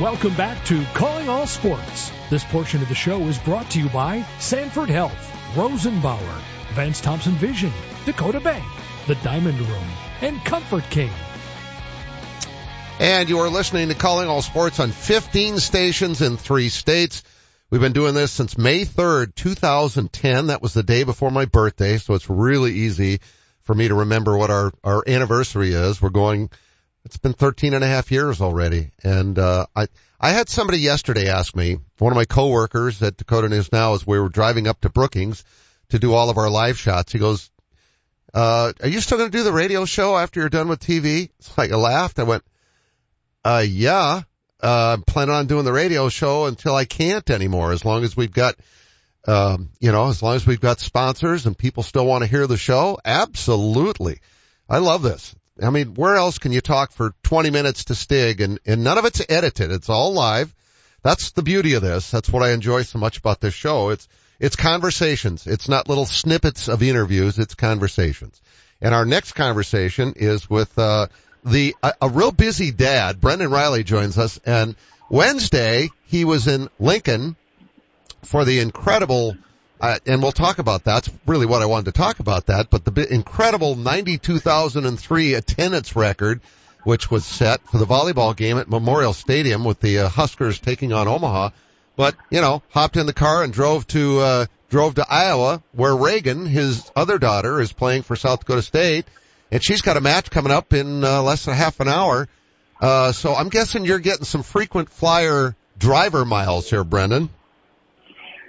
Welcome back to Calling All Sports. This portion of the show is brought to you by Sanford Health, Rosenbauer, Vance Thompson Vision, Dakota Bank, The Diamond Room, and Comfort King. And you are listening to Calling All Sports on 15 stations in three states. We've been doing this since May 3rd, 2010. That was the day before my birthday, so it's really easy for me to remember what our, our anniversary is. We're going it's been 13 and a half years already. And, uh, I, I had somebody yesterday ask me, one of my coworkers at Dakota News Now as we were driving up to Brookings to do all of our live shots. He goes, uh, are you still going to do the radio show after you're done with TV? It's like I laughed. I went, uh, yeah, uh, I'm planning on doing the radio show until I can't anymore. As long as we've got, um, you know, as long as we've got sponsors and people still want to hear the show. Absolutely. I love this. I mean, where else can you talk for 20 minutes to Stig and, and none of it's edited. It's all live. That's the beauty of this. That's what I enjoy so much about this show. It's, it's conversations. It's not little snippets of interviews. It's conversations. And our next conversation is with, uh, the, a, a real busy dad. Brenden Reilly joins us and Wednesday he was in Lincoln for the incredible uh, and we'll talk about that. That's really what I wanted to talk about that. But the incredible 92,003 attendance record, which was set for the volleyball game at Memorial Stadium with the uh, Huskers taking on Omaha. But, you know, hopped in the car and drove to, uh, drove to Iowa where Raegen, his other daughter, is playing for South Dakota State. And she's got a match coming up in uh, less than half an hour. Uh, so I'm guessing you're getting some frequent flyer driver miles here, Brenden.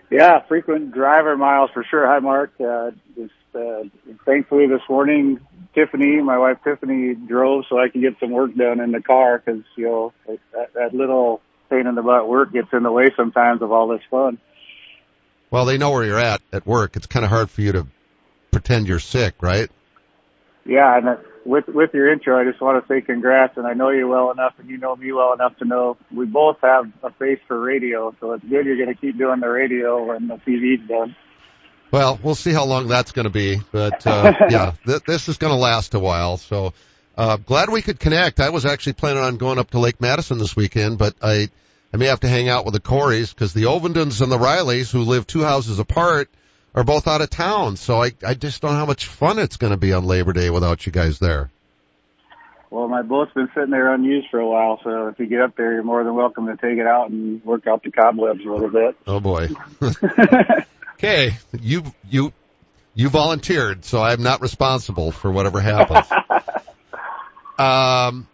Yeah, frequent driver miles for sure. Hi, Mark. Uh, just, uh, thankfully this morning, Tiffany, my wife Tiffany, drove so I could get some work done in the car because you know that, that little pain in the butt work gets in the way sometimes of all this fun. Well, they know where you're at at work. It's kind of hard for you to pretend you're sick, right? Yeah, and with with your intro, I just want to say congrats, and I know you well enough, and you know me well enough to know we both have a face for radio, so it's good you're going to keep doing the radio when the TV's done. Well, we'll see how long that's going to be, but uh, yeah, th- this is going to last a while. So uh, glad we could connect. I was actually planning on going up to Lake Madison this weekend, but I I may have to hang out with the Coreys because the Ovendens and the Reillys, who live two houses apart are both out of town. So I, I just don't know how much fun it's going to be on Labor Day without you guys there. Well, my boat's been sitting there unused for a while, so if you get up there, you're more than welcome to take it out and work out the cobwebs a little bit. Oh boy. okay, you you you volunteered, so I'm not responsible for whatever happens. um,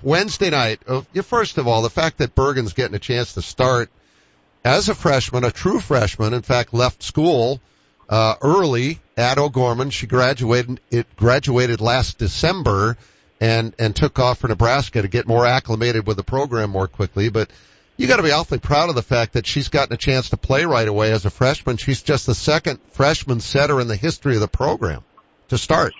Wednesday night. Oh, first of all, the fact that Bergen's getting a chance to start as a freshman, a true freshman, in fact, left school uh, early at O'Gorman. She graduated it graduated last December and and took off for Nebraska to get more acclimated with the program more quickly. But you got to be awfully proud of the fact that she's gotten a chance to play right away as a freshman. She's just the second freshman setter in the history of the program to start.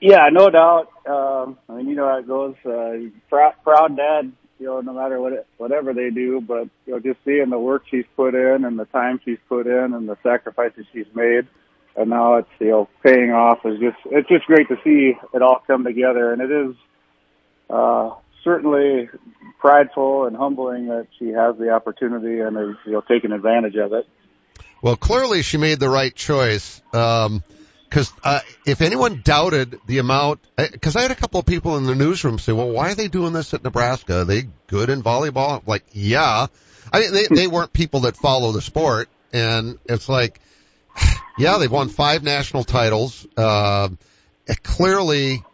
Yeah, no doubt. Um, I mean, you know how it goes. Uh, proud, proud dad you know, no matter what whatever they do, but you know, just seeing the work she's put in and the time she's put in and the sacrifices she's made, and now it's you know paying off is just it's just great to see it all come together, and it is uh, certainly prideful and humbling that she has the opportunity and is you know taking advantage of it. Well, clearly she made the right choice. Um, because uh, if anyone doubted the amount, because I had a couple of people in the newsroom say, "Well, why are they doing this at Nebraska? Are they good in volleyball?" I'm like, yeah, I mean, they they weren't people that follow the sport, and it's like, yeah, they've won five national titles. Uh, clearly,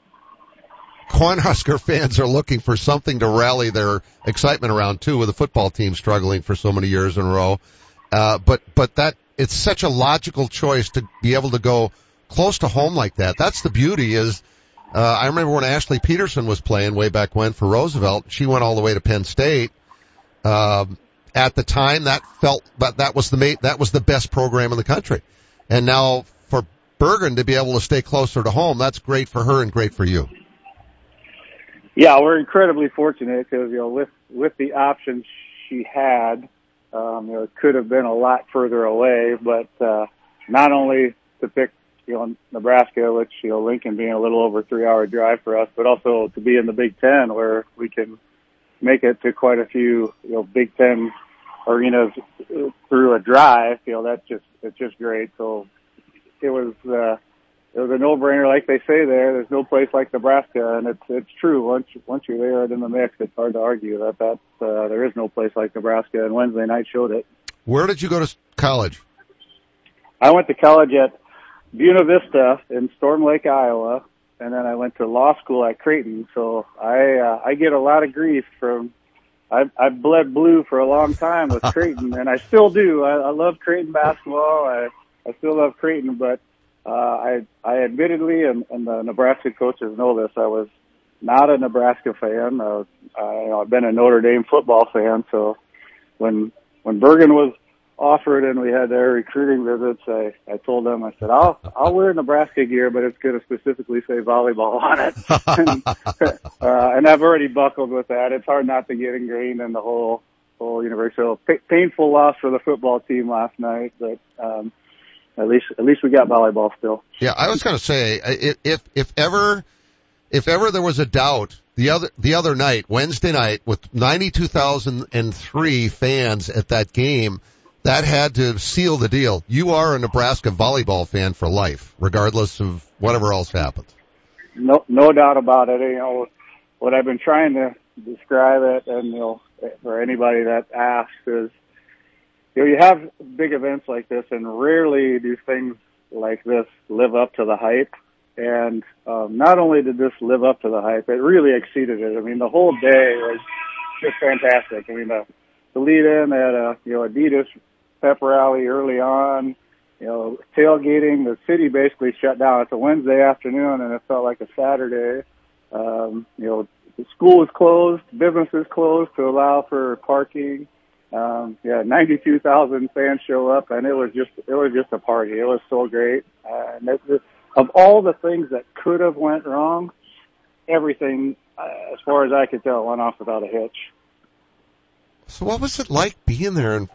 Cornhusker fans are looking for something to rally their excitement around too, with the football team struggling for so many years in a row. Uh, but but that it's such a logical choice to be able to go close to home like that. That's the beauty is, uh, I remember when Ashley Peterson was playing way back when for Roosevelt, she went all the way to Penn State. Um, at the time that felt, but that was the mate, that was the best program in the country. And now for Bergen to be able to stay closer to home, that's great for her and great for you. Yeah, we're incredibly fortunate because, you know, with, with the options she had, um, you know, it could have been a lot further away, but, uh, not only to pick you know, Nebraska, which, you know, Lincoln being a little over three hour drive for us, but also to be in the Big Ten where we can make it to quite a few, you know, Big Ten arenas through a drive, you know, that's just, it's just great. So it was, uh, it was a no-brainer, like they say there. There's no place like Nebraska, and it's it's true. Once once you're there and in the mix, it's hard to argue that that uh, there is no place like Nebraska. And Wednesday night showed it. Where did you go to college? I went to college at Buena Vista in Storm Lake, Iowa, and then I went to law school at Creighton. So I uh, I get a lot of grief from I've I've bled blue for a long time with Creighton, and I still do. I, I love Creighton basketball. I I still love Creighton, but uh, I I admittedly, and, and the Nebraska coaches know this, I was not a Nebraska fan. Uh, I, I've been a Notre Dame football fan. So when when Bergen was offered and we had their recruiting visits, I, I told them, I said, I'll, I'll wear Nebraska gear, but it's going to specifically say volleyball on it. and, uh, and I've already buckled with that. It's hard not to get ingrained in the whole, whole universe. So p- painful loss for the football team last night, but, um, at least, at least we got volleyball still. Yeah, I was going to say, if, if ever, if ever there was a doubt the other the other night, Wednesday night, with ninety two thousand and three fans at that game, that had to seal the deal. You are a Nebraska volleyball fan for life, regardless of whatever else happens. No, no doubt about it. You know, what I've been trying to describe it, and you know, for anybody that asks, is you know, you have big events like this, and rarely do things like this live up to the hype. And um, not only did this live up to the hype, it really exceeded it. I mean, the whole day was just fantastic. I mean, the, the lead in at a you know Adidas pep rally early on. You know, tailgating. The city basically shut down. It's a Wednesday afternoon, and it felt like a Saturday. Um, you know, the school was closed, businesses closed to allow for parking. Um, yeah, 92,000 fans show up, and it was just it was just a party. It was so great. Uh, and it, it, of all the things that could have went wrong, everything, uh, as far as I could tell, went off without a hitch. So, what was it like being there and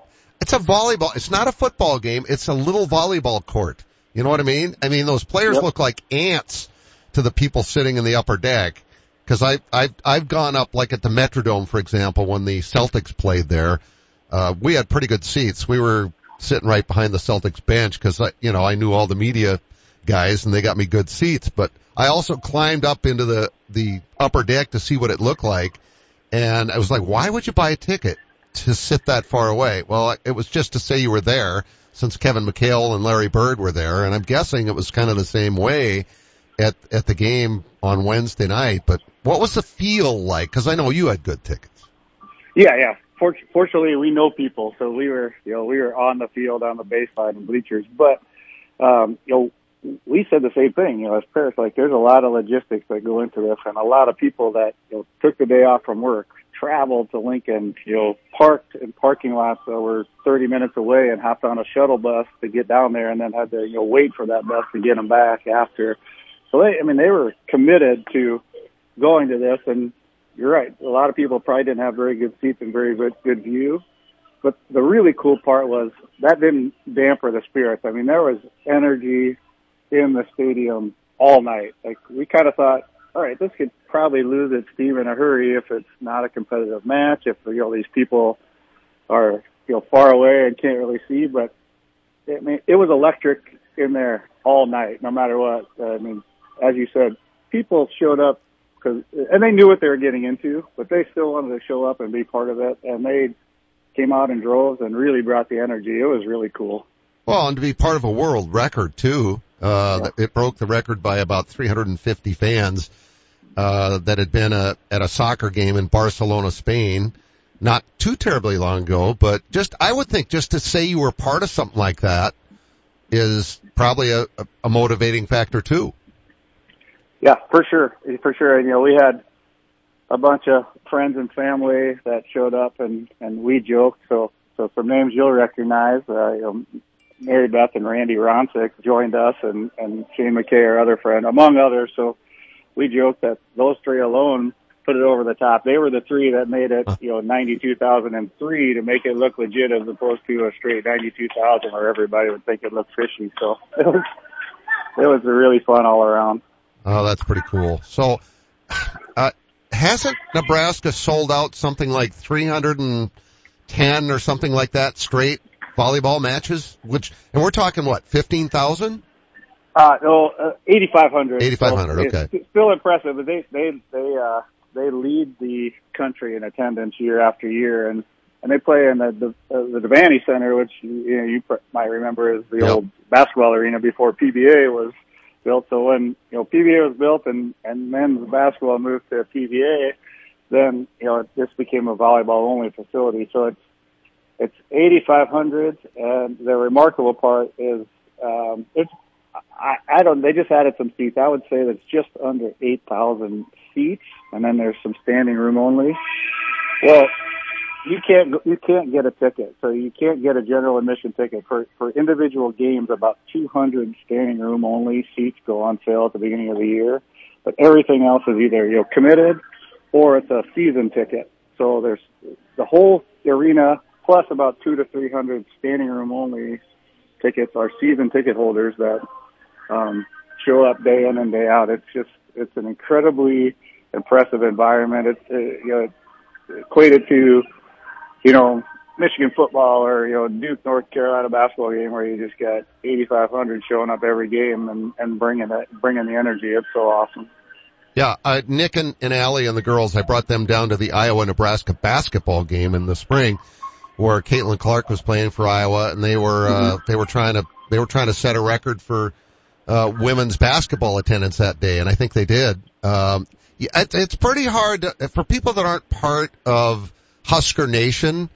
it's a volleyball. It's not a football game. It's a little volleyball court. You know what I mean? I mean, those players yep. look like ants to the people sitting in the upper deck. Cause I, I've, I've gone up like at the Metrodome, for example, when the Celtics played there. Uh, we had pretty good seats. We were sitting right behind the Celtics bench cause I, you know, I knew all the media guys and they got me good seats, but I also climbed up into the, the upper deck to see what it looked like. And I was like, why would you buy a ticket? To sit that far away? Well, it was just to say you were there since Kevin McHale and Larry Bird were there, and I'm guessing it was kind of the same way at at the game on Wednesday night. But what was the feel like? Because I know you had good tickets. Yeah, yeah. Fortunately, we know people, so we were, you know, we were on the field, on the baseline and bleachers. But, um, you know, we said the same thing, you know, as Paris, like there's a lot of logistics that go into this and a lot of people that, you know, took the day off from work, traveled to Lincoln, you know, parked in parking lots that were 30 minutes away and hopped on a shuttle bus to get down there and then had to, you know, wait for that bus to get them back after. So they, I mean, they were committed to going to this and you're right. A lot of people probably didn't have very good seats and very good, good view. But the really cool part was that didn't damper the spirits. I mean, there was energy in the stadium all night. Like we kind of thought, all right, this could probably lose its steam in a hurry if it's not a competitive match, if you know these people are you know far away and can't really see. But I mean, it was electric in there all night, no matter what. I mean, as you said, people showed up because and they knew what they were getting into, but they still wanted to show up and be part of it, and they came out in droves and really brought the energy. It was really cool. Well, and to be part of a world record too. Uh, yeah. it broke the record by about 350 fans uh, that had been a, at a soccer game in Barcelona, Spain, not too terribly long ago, but just, I would think just to say you were part of something like that is probably a, a motivating factor too. Yeah, for sure. For sure. And, you know, we had a bunch of friends and family that showed up and, and we joked. So, so some names you'll recognize, uh, you know, Mary Beth and Randy Ronsick joined us and, and Shane McKay, our other friend, among others. So, we joked that those three alone put it over the top. They were the three that made it, you know, 92,003 to make it look legit as opposed to a straight 92,000 where everybody would think it looked fishy. So it was, it was really fun all around. Oh, that's pretty cool. So, uh, hasn't Nebraska sold out something like 310 or something like that straight volleyball matches? Which, and we're talking what, 15,000? Uh, no, uh, 8,500. 8,500, so okay. Still impressive, but they, they, they, uh, they lead the country in attendance year after year and, and they play in the, the, uh, the Devaney Center, which, you know, you pr- might remember is the Yep. old basketball arena before PBA was built. So when, you know, PBA was built and, and men's basketball moved to PBA, then, you know, this became a volleyball only facility. So it's, it's 8,500 and the remarkable part is, um, it's, I, I don't, they just added some seats. I would say that's just under 8,000 seats and then there's some standing room only. Well, you can't you can't get a ticket, so you can't get a general admission ticket for for individual games. About 200 standing room only seats go on sale at the beginning of the year, but everything else is either you know committed or it's a season ticket. So there's the whole arena plus about two to 300 standing room only tickets are season ticket holders that um, show up day in and day out. It's just it's an incredibly impressive environment. It's uh, you know it's equated to you know, Michigan football or, you know, Duke, North Carolina basketball game where you just got 8,500 showing up every game and, and bringing that, bringing the energy. It's so awesome. Yeah, uh, Nick and, and Allie and the girls, I brought them down to the Iowa-Nebraska basketball game in the spring where Caitlin Clark was playing for Iowa and they were, uh, they were trying to, they were trying to set a record for, uh, women's basketball attendance that day and I think they did. Um, it, it's pretty hard to, for people that aren't part of Husker Nation.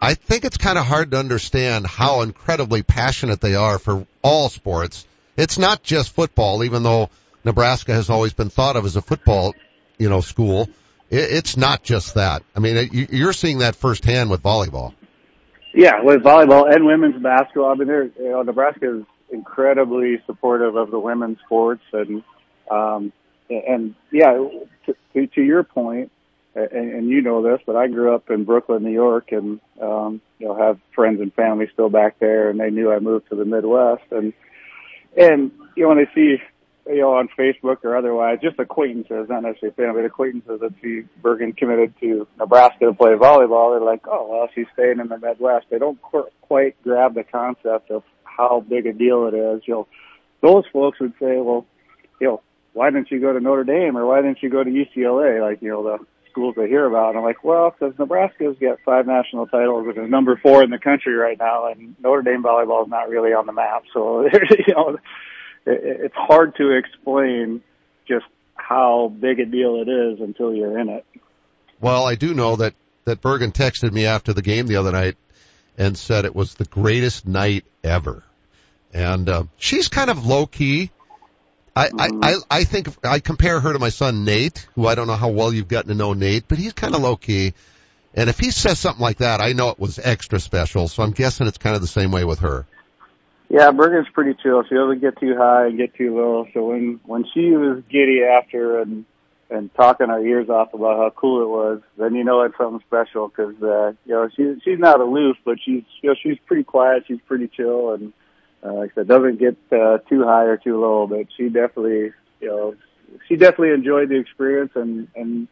I think it's kind of hard to understand how incredibly passionate they are for all sports. It's not just football, even though Nebraska has always been thought of as a football, you know, school. It, it's not just that. I mean, you- you're seeing that firsthand with volleyball. Yeah, with volleyball and women's basketball, I mean, they're, you know, Nebraska is incredibly supportive of the women's sports and, um, and yeah, to, to, to your point, and, and you know this, but I grew up in Brooklyn, New York, and um, you know have friends and family still back there, and they knew I moved to the Midwest, and and you know when they see you know on Facebook or otherwise, just acquaintances, not necessarily family, but acquaintances that see Bergen committed to Nebraska to play volleyball, they're like, oh well, she's staying in the Midwest. They don't qu- quite grab the concept of how big a deal it is. You know, those folks would say, well, you know, why didn't you go to Notre Dame or why didn't you go to UCLA? Like, you know, the schools they hear about. And I'm like, well, because Nebraska's got five national titles and is number four in the country right now, and Notre Dame volleyball is not really on the map. So, you know, it's hard to explain just how big a deal it is until you're in it. Well, I do know that, that Bergen texted me after the game the other night and said it was the greatest night ever. And, uh, she's kind of low key. I, I, I, I think I compare her to my son Nate, who I don't know how well you've gotten to know Nate, but he's kind of low key. And if he says something like that, I know it was extra special. So I'm guessing it's kind of the same way with her. Yeah, Bergen's pretty chill. She doesn't get too high and get too low. So when when she was giddy after and and talking our ears off about how cool it was, then you know it's something special because uh, you know she's she's not aloof, but she's you know she's pretty quiet. She's pretty chill and uh, like I said, doesn't get uh, too high or too low. But she definitely you know she definitely enjoyed the experience and and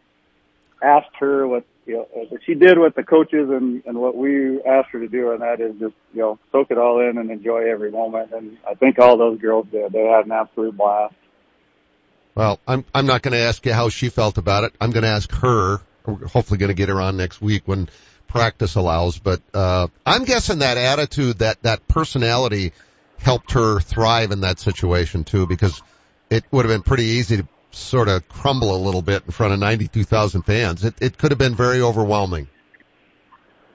asked her what you know uh, she did what the coaches and and what we asked her to do, and that is just you know soak it all in and enjoy every moment. And I think all those girls did. They had an absolute blast. Well, I'm I'm not going to ask you how she felt about it. I'm going to ask her. We're hopefully going to get her on next week when practice allows. But uh, I'm guessing that attitude, that that personality, helped her thrive in that situation too, because it would have been pretty easy to sort of crumble a little bit in front of 92,000 fans. It it could have been very overwhelming.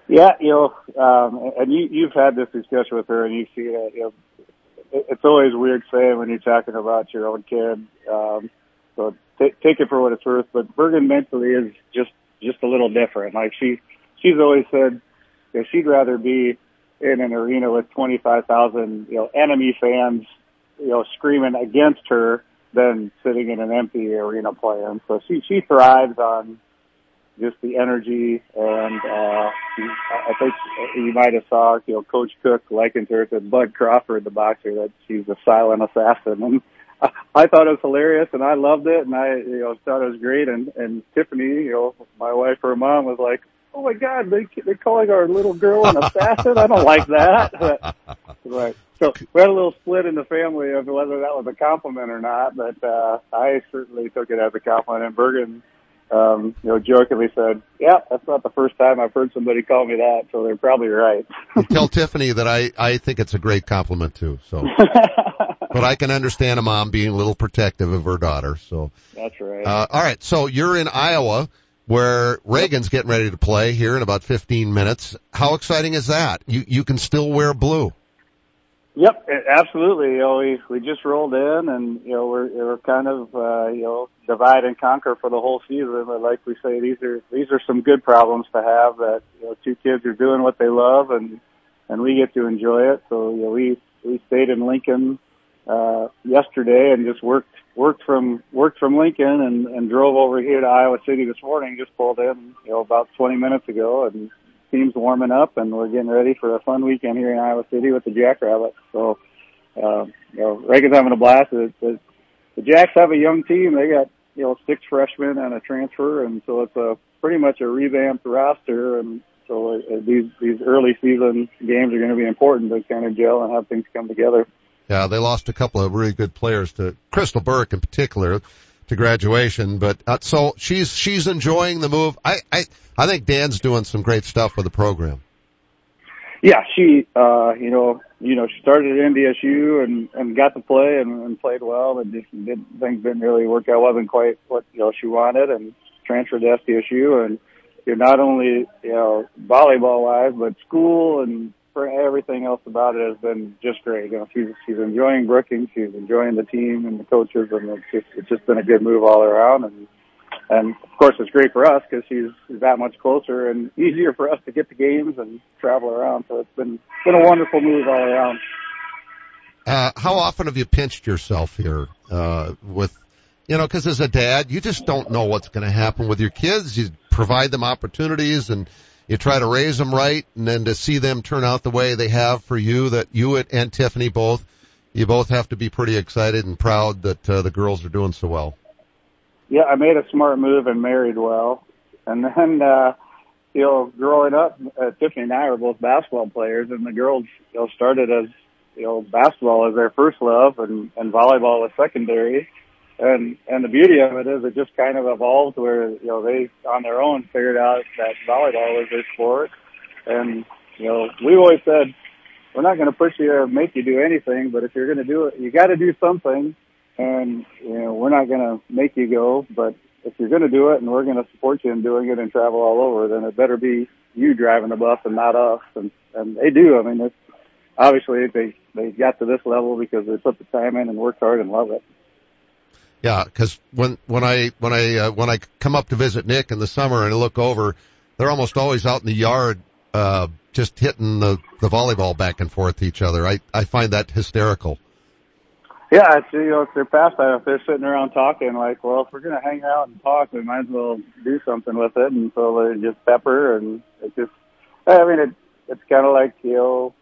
Yeah, you know, um, and you you've had this discussion with her, and you see that you know it, it's always weird saying when you're talking about your own kid. Um, so t- take it for what it's worth. But Bergen mentally is just just a little different. Like she she's always said, know, she'd rather be in an arena with 25,000 you know enemy fans, you know, screaming against her than sitting in an empty arena playing. So she she thrives on just the energy and uh I think you might have saw you know Coach Cook likened her to Bud Crawford, the boxer, that she's a silent assassin and I thought it was hilarious and I loved it and I, you know, thought it was great. And, and Tiffany, you know, my wife, her mom was like, oh my God, they, they're calling our little girl an assassin. I don't like that. right. So we had a little split in the family of whether that was a compliment or not, but, uh, I certainly took it as a compliment and Bergen, um, you know, jokingly said, yeah, that's not the first time I've heard somebody call me that. So they're probably right. Tell Tiffany that I, I think it's a great compliment too. So, but I can understand a mom being a little protective of her daughter. So that's right. Uh, all right. So you're in Iowa where Raegen's getting ready to play here in about 15 minutes. How exciting is that? You you can still wear blue. Yep, absolutely. You know, we we just rolled in, and you know we're we're kind of uh, you know divide and conquer for the whole season. But like we say, these are these are some good problems to have. That you know, two kids are doing what they love, and and we get to enjoy it. So you know, we we stayed in Lincoln uh, yesterday and just worked worked from worked from Lincoln and, and drove over here to Iowa City this morning. Just pulled in, you know, about 20 minutes ago, and team's warming up, and we're getting ready for a fun weekend here in Iowa City with the Jackrabbits. So, uh, you know, Raegen's having a blast. The, the, the Jacks have a young team. They got you know six freshmen and a transfer, and so it's a pretty much a revamped roster. And so uh, these these early season games are going to be important to kind of gel and have things come together. Yeah, they lost a couple of really good players to Crystal Burke in particular to graduation, but uh, so she's she's enjoying the move. I I I think Dan's doing some great stuff with the program. Yeah, she uh you know you know she started at NDSU and and got to play and, and played well, and just didn't things didn't really work out. wasn't quite what you know she wanted, and transferred to SDSU and you're not only you know volleyball wise, but school and for everything else about it has been just great. You know, she's she's enjoying Brookings, she's enjoying the team and the coaches, and it's just it's just been a good move all around. And and of course, it's great for us because she's, that much closer and easier for us to get to games and travel around. So it's been been a wonderful move all around. Uh, how often have you pinched yourself here uh, with, you know, because as a dad, you just don't know what's going to happen with your kids. You provide them opportunities and you try to raise them right and then to see them turn out the way they have for you that you and Tiffany both, you both have to be pretty excited and proud that uh, the girls are doing so well. Yeah, I made a smart move and married well. And then, uh, you know, growing up, uh, Tiffany and I were both basketball players and the girls, you know, started as, you know, basketball as their first love and, and volleyball was secondary and and the beauty of it is it just kind of evolved where you know they on their own figured out that volleyball was their sport. And you know we always said we're not going to push you or make you do anything but if you're going to do it you got to do something. And you know we're not going to make you go but if you're going to do it and we're going to support you in doing it and travel all over then it better be you driving the bus and not us. And and they do. I mean it's obviously they they got to this level because they put the time in and worked hard and love it yeah, because when when I when I uh, when I come up to visit Nick in the summer and I look over, they're almost always out in the yard, uh, just hitting the the volleyball back and forth to each other. I I find that hysterical. Yeah, it's you know it's their pastime. If they're sitting around talking, like, well, if we're gonna hang out and talk, we might as well do something with it. And so they just pepper, and it just, I mean, it it's kind of like you know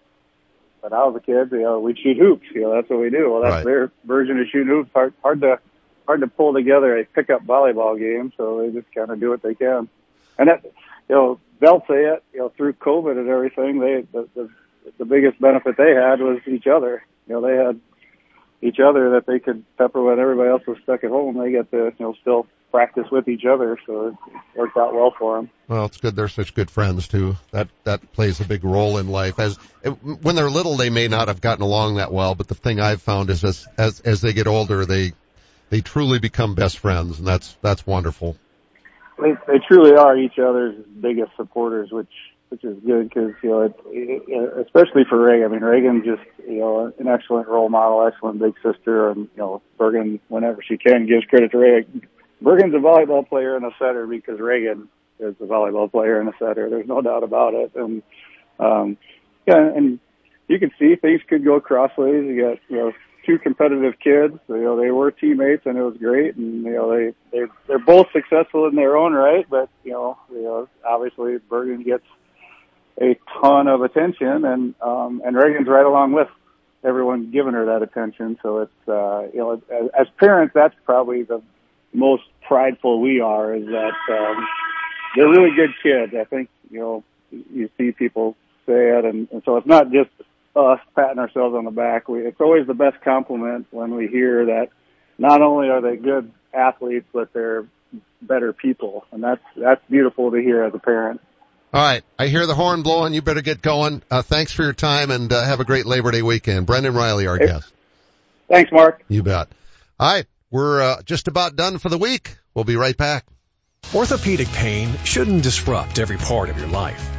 when I was a kid, you know, we'd shoot hoops. You know, that's what we do. Well, that's right. their version of shooting hoops. Hard, hard to hard to pull together a pickup volleyball game, so they just kind of do what they can. And that, you know, they'll say it, you know, through COVID and everything, they, the, the, the biggest benefit they had was each other. You know, they had each other that they could pepper when everybody else was stuck at home. They get to, you know, still practice with each other, so it worked out well for them. Well, it's good they're such good friends too. That that plays a big role in life. As when they're little, they may not have gotten along that well, but the thing I've found is as as as they get older, they they truly become best friends, and that's that's wonderful. They, they truly are each other's biggest supporters, which which is good because you know, it, it, especially for Raegen. I mean, Raegen just you know an excellent role model, excellent big sister, and you know, Bergen, whenever she can, gives credit to Raegen. Bergen's a volleyball player and a setter because Raegen is a volleyball player and a setter. There's no doubt about it, and um, yeah, and you can see things could go crossways. You got you know two competitive kids. You know, they were teammates, and it was great. And you know, they they they're both successful in their own right. But you know, you know, obviously Bergen gets a ton of attention, and um, and Raegen's right along with everyone giving her that attention. So it's, uh, you know, as, as parents, that's probably the most prideful we are is that, um, they're really good kids. I think, you know, you see people say it and, and so it's not just us patting ourselves on the back. We, it's always the best compliment when we hear that not only are they good athletes, but they're better people. And that's, that's beautiful to hear as a parent. All right. I hear the horn blowing. You better get going. Uh, thanks for your time and uh, have a great Labor Day weekend. Brenden Reilly, our hey, guest. Thanks, Mark. You bet. All right. We're uh, just about done for the week. We'll be right back. Orthopedic pain shouldn't disrupt every part of your life.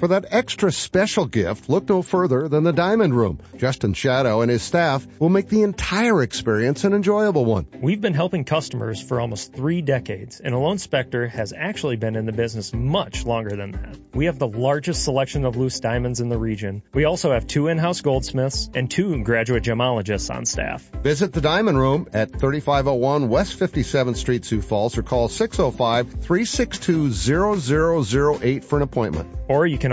For that extra special gift, look no further than the Diamond Room. Justin Shadow and his staff will make the entire experience an enjoyable one. We've been helping customers for almost three decades, and Alone Spectre has actually been in the business much longer than that. We have the largest selection of loose diamonds in the region. We also have two in-house goldsmiths and two graduate gemologists on staff. Visit the Diamond Room at 3501 West 57th Street, Sioux Falls, or call 605-362-0008 for an appointment. Or you can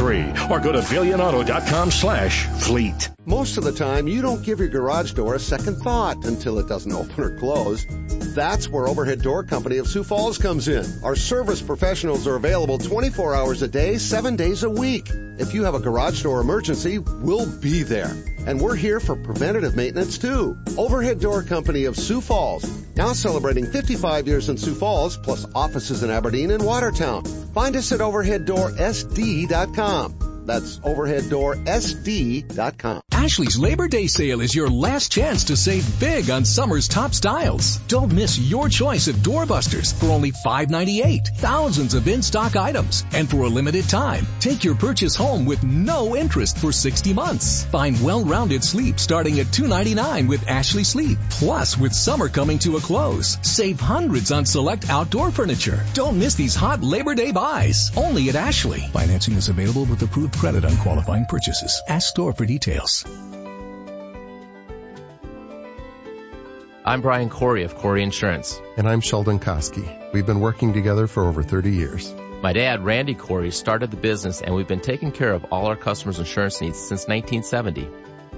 1013 or go to billionauto.com slash fleet. Most of the time, you don't give your garage door a second thought until it doesn't open or close. That's where Overhead Door Company of Sioux Falls comes in. Our service professionals are available 24 hours a day, 7 days a week. If you have a garage door emergency, we'll be there. And we're here for preventative maintenance too. Overhead Door Company of Sioux Falls, now celebrating 55 years in Sioux Falls, plus offices in Aberdeen and Watertown. Find us at overheaddoorsd.com. That's overheaddoorsd.com. Ashley's Labor Day sale is your last chance to save big on summer's top styles. Don't miss your choice of doorbusters for only $5.98. Thousands of in-stock items. And for a limited time, take your purchase home with no interest for 60 months. Find well-rounded sleep starting at $2.99 with Ashley Sleep. Plus, with summer coming to a close, save hundreds on select outdoor furniture. Don't miss these hot Labor Day buys. Only at Ashley. Financing is available with approved credit on qualifying purchases. Ask store for details. I'm Brian Corey of Corey Insurance. And I'm Sheldon Koski. We've been working together for over 30 years. My dad, Randy Corey, started the business and we've been taking care of all our customers' insurance needs since 1970.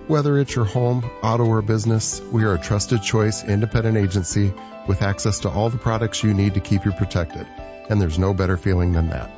Whether it's your home, auto, or business, we are a trusted choice independent agency with access to all the products you need to keep you protected. And there's no better feeling than that.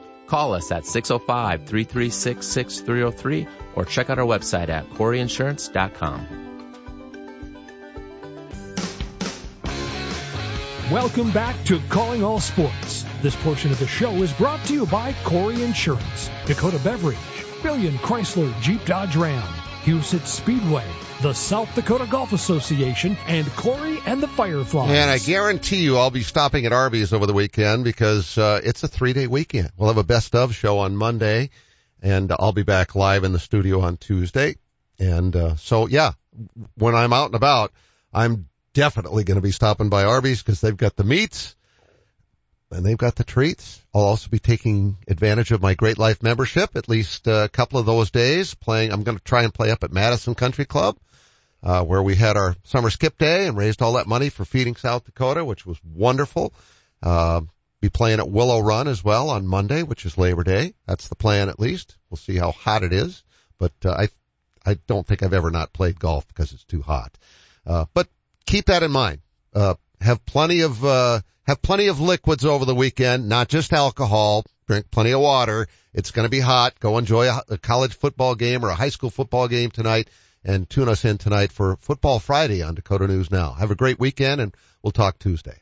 Call us at 605-336-6303 or check out our website at coreyinsurance.com. Welcome back to Calling All Sports. This portion of the show is brought to you by Corey Insurance, Dakota Beverage, Billion Chrysler Jeep Dodge Ram, Huset Speedway, the South Dakota Golf Association, and Corey and the Fireflies. And I guarantee you I'll be stopping at Arby's over the weekend because uh, it's a three-day weekend. We'll have a best of show on Monday, and I'll be back live in the studio on Tuesday. And uh, so, yeah, when I'm out and about, I'm definitely going to be stopping by Arby's because they've got the meats and they've got the treats. I'll also be taking advantage of my Great Life membership at least a couple of those days playing. I'm going to try and play up at Madison Country Club, uh, where we had our summer skip day and raised all that money for feeding South Dakota, which was wonderful. Uh, Be playing at Willow Run as well on Monday, which is Labor Day. That's the plan at least. We'll see how hot it is, but uh, I I don't think I've ever not played golf because it's too hot. Uh, but keep that in mind. Uh, have plenty of uh, have plenty of liquids over the weekend, not just alcohol. Drink plenty of water. It's going to be hot. Go enjoy a, a college football game or a high school football game tonight and tune us in tonight for Football Friday on Dakota News Now. Have a great weekend and we'll talk Tuesday.